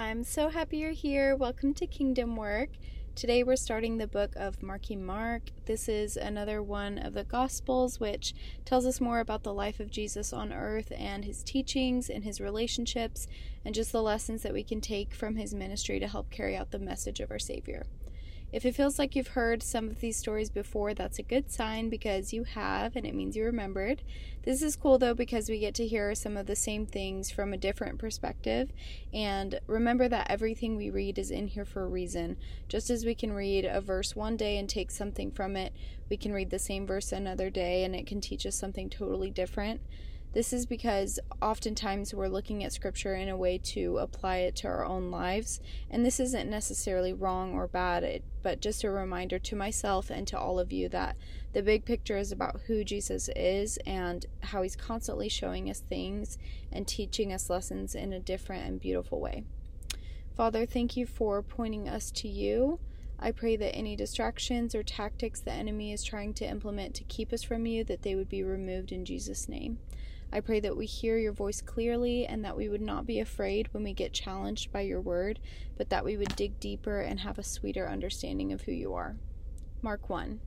I'm so happy you're here. Welcome to Kingdom Work. Today we're starting the book of Marky Mark. This is another one of the Gospels, which tells us more about the life of Jesus on earth and his teachings and his relationships, and just the lessons that we can take from his ministry to help carry out the message of our Savior. If it feels like you've heard some of these stories before, that's a good sign because you have, and it means you remembered. This is cool though because we get to hear some of the same things from a different perspective. And remember that everything we read is in here for a reason. Just as we can read a verse one day and take something from it, we can read the same verse another day and it can teach us something totally different. This is because oftentimes we're looking at scripture in a way to apply it to our own lives, and this isn't necessarily wrong or bad, but just a reminder to myself and to all of you that the big picture is about who Jesus is and how he's constantly showing us things and teaching us lessons in a different and beautiful way. Father, thank you for pointing us to you. I pray that any distractions or tactics the enemy is trying to implement to keep us from you that they would be removed in Jesus name. I pray that we hear your voice clearly and that we would not be afraid when we get challenged by your word, but that we would dig deeper and have a sweeter understanding of who you are. Mark 1.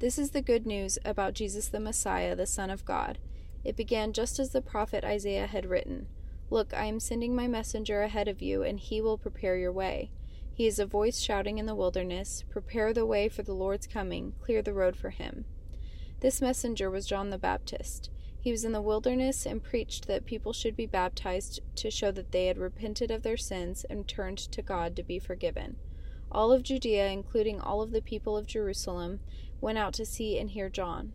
This is the good news about Jesus the Messiah, the Son of God. It began just as the prophet Isaiah had written Look, I am sending my messenger ahead of you, and he will prepare your way. He is a voice shouting in the wilderness, Prepare the way for the Lord's coming, clear the road for him. This messenger was John the Baptist. He was in the wilderness and preached that people should be baptized to show that they had repented of their sins and turned to God to be forgiven. All of Judea, including all of the people of Jerusalem, went out to see and hear John.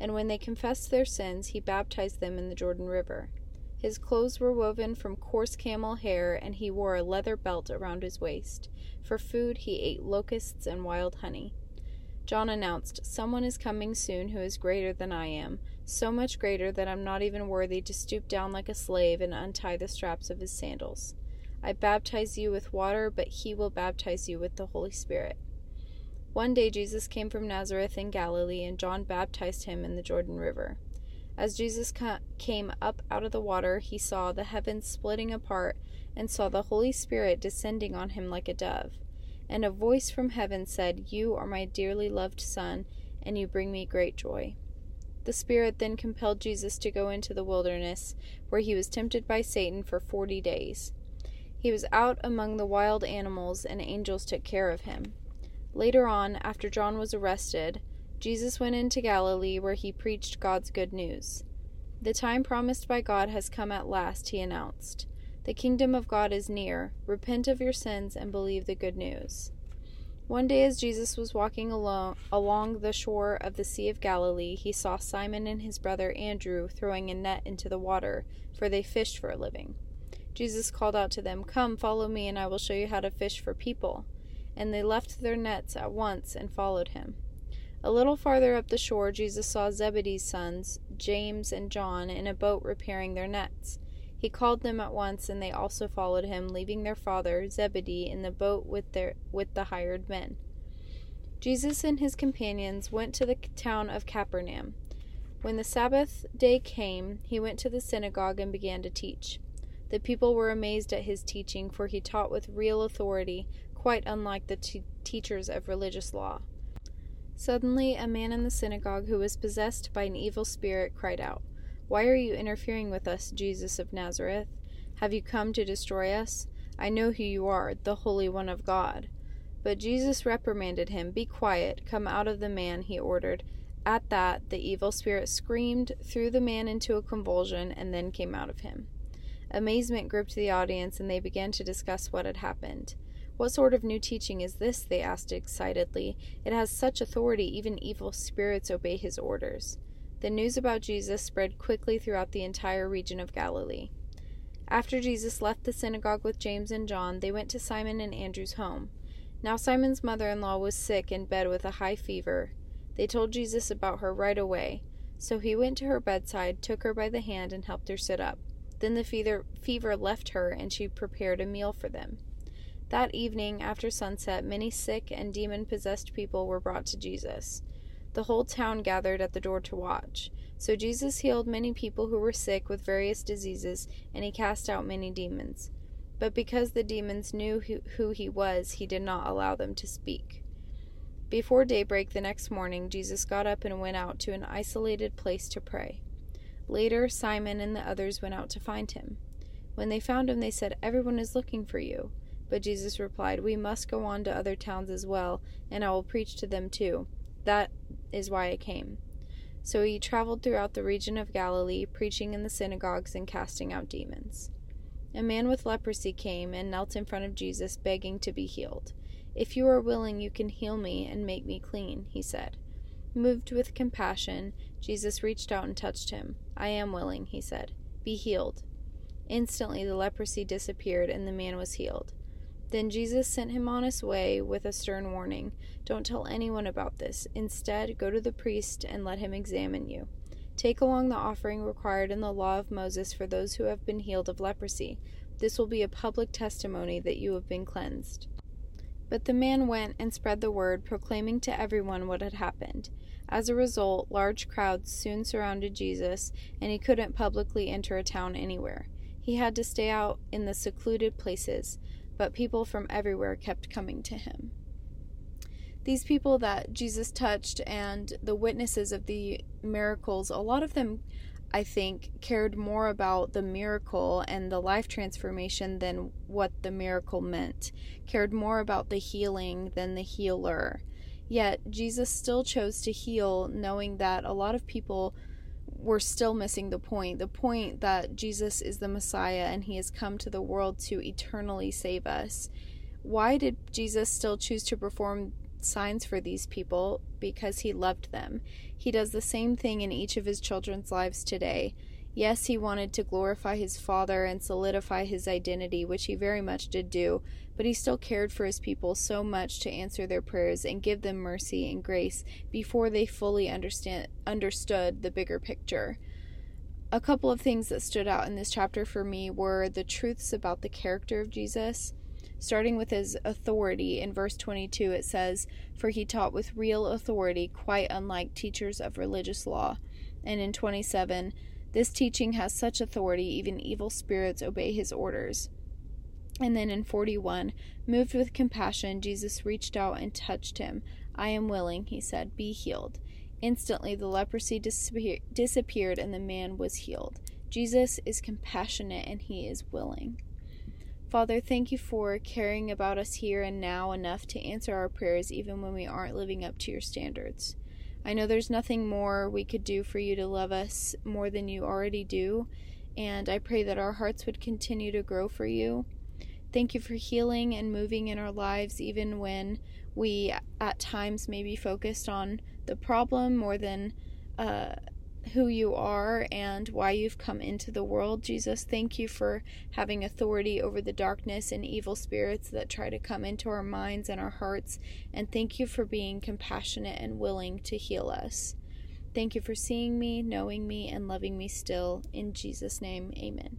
And when they confessed their sins, he baptized them in the Jordan River. His clothes were woven from coarse camel hair, and he wore a leather belt around his waist. For food, he ate locusts and wild honey. John announced, Someone is coming soon who is greater than I am, so much greater that I'm not even worthy to stoop down like a slave and untie the straps of his sandals. I baptize you with water, but he will baptize you with the Holy Spirit. One day Jesus came from Nazareth in Galilee, and John baptized him in the Jordan River. As Jesus came up out of the water, he saw the heavens splitting apart and saw the Holy Spirit descending on him like a dove. And a voice from heaven said, You are my dearly loved Son, and you bring me great joy. The Spirit then compelled Jesus to go into the wilderness, where he was tempted by Satan for forty days. He was out among the wild animals, and angels took care of him. Later on, after John was arrested, Jesus went into Galilee, where he preached God's good news. The time promised by God has come at last, he announced. The kingdom of God is near. Repent of your sins and believe the good news. One day, as Jesus was walking along, along the shore of the Sea of Galilee, he saw Simon and his brother Andrew throwing a net into the water, for they fished for a living. Jesus called out to them, Come, follow me, and I will show you how to fish for people. And they left their nets at once and followed him. A little farther up the shore, Jesus saw Zebedee's sons, James and John, in a boat repairing their nets. He called them at once, and they also followed him, leaving their father Zebedee in the boat with their with the hired men. Jesus and his companions went to the town of Capernaum. When the Sabbath day came, he went to the synagogue and began to teach. The people were amazed at his teaching, for he taught with real authority, quite unlike the t- teachers of religious law. Suddenly, a man in the synagogue who was possessed by an evil spirit cried out, why are you interfering with us, Jesus of Nazareth? Have you come to destroy us? I know who you are, the Holy One of God. But Jesus reprimanded him. Be quiet. Come out of the man, he ordered. At that, the evil spirit screamed, threw the man into a convulsion, and then came out of him. Amazement gripped the audience, and they began to discuss what had happened. What sort of new teaching is this? they asked excitedly. It has such authority, even evil spirits obey his orders. The news about Jesus spread quickly throughout the entire region of Galilee. After Jesus left the synagogue with James and John, they went to Simon and Andrew's home. Now Simon's mother in law was sick in bed with a high fever. They told Jesus about her right away. So he went to her bedside, took her by the hand, and helped her sit up. Then the fever, fever left her, and she prepared a meal for them. That evening, after sunset, many sick and demon possessed people were brought to Jesus. The whole town gathered at the door to watch. So Jesus healed many people who were sick with various diseases, and he cast out many demons. But because the demons knew who he was, he did not allow them to speak. Before daybreak the next morning, Jesus got up and went out to an isolated place to pray. Later, Simon and the others went out to find him. When they found him, they said, Everyone is looking for you. But Jesus replied, We must go on to other towns as well, and I will preach to them too. That is why I came. So he traveled throughout the region of Galilee, preaching in the synagogues and casting out demons. A man with leprosy came and knelt in front of Jesus, begging to be healed. If you are willing, you can heal me and make me clean, he said. Moved with compassion, Jesus reached out and touched him. I am willing, he said. Be healed. Instantly the leprosy disappeared and the man was healed. Then Jesus sent him on his way with a stern warning Don't tell anyone about this. Instead, go to the priest and let him examine you. Take along the offering required in the law of Moses for those who have been healed of leprosy. This will be a public testimony that you have been cleansed. But the man went and spread the word, proclaiming to everyone what had happened. As a result, large crowds soon surrounded Jesus, and he couldn't publicly enter a town anywhere. He had to stay out in the secluded places, but people from everywhere kept coming to him these people that Jesus touched and the witnesses of the miracles, a lot of them, I think, cared more about the miracle and the life transformation than what the miracle meant, cared more about the healing than the healer. Yet Jesus still chose to heal, knowing that a lot of people were still missing the point the point that Jesus is the Messiah and he has come to the world to eternally save us. Why did Jesus still choose to perform signs for these people because he loved them. He does the same thing in each of his children's lives today. Yes, he wanted to glorify his Father and solidify his identity, which he very much did do, but he still cared for his people so much to answer their prayers and give them mercy and grace before they fully understand understood the bigger picture. A couple of things that stood out in this chapter for me were the truths about the character of Jesus starting with his authority. In verse 22, it says, For he taught with real authority, quite unlike teachers of religious law. And in 27, this teaching has such authority, even evil spirits obey his orders. And then in 41, moved with compassion, Jesus reached out and touched him. I am willing, he said, be healed. Instantly, the leprosy disappeared and the man was healed. Jesus is compassionate and he is willing. Father, thank you for caring about us here and now enough to answer our prayers even when we aren't living up to your standards. I know there's nothing more we could do for you to love us more than you already do, and I pray that our hearts would continue to grow for you. Thank you for healing and moving in our lives, even when we at times may be focused on the problem more than uh, who you are and why you've come into the world. Jesus, thank you for having authority over the darkness and evil spirits that try to come into our minds and our hearts. And thank you for being compassionate and willing to heal us. Thank you for seeing me, knowing me, and loving me still. In Jesus' name, amen.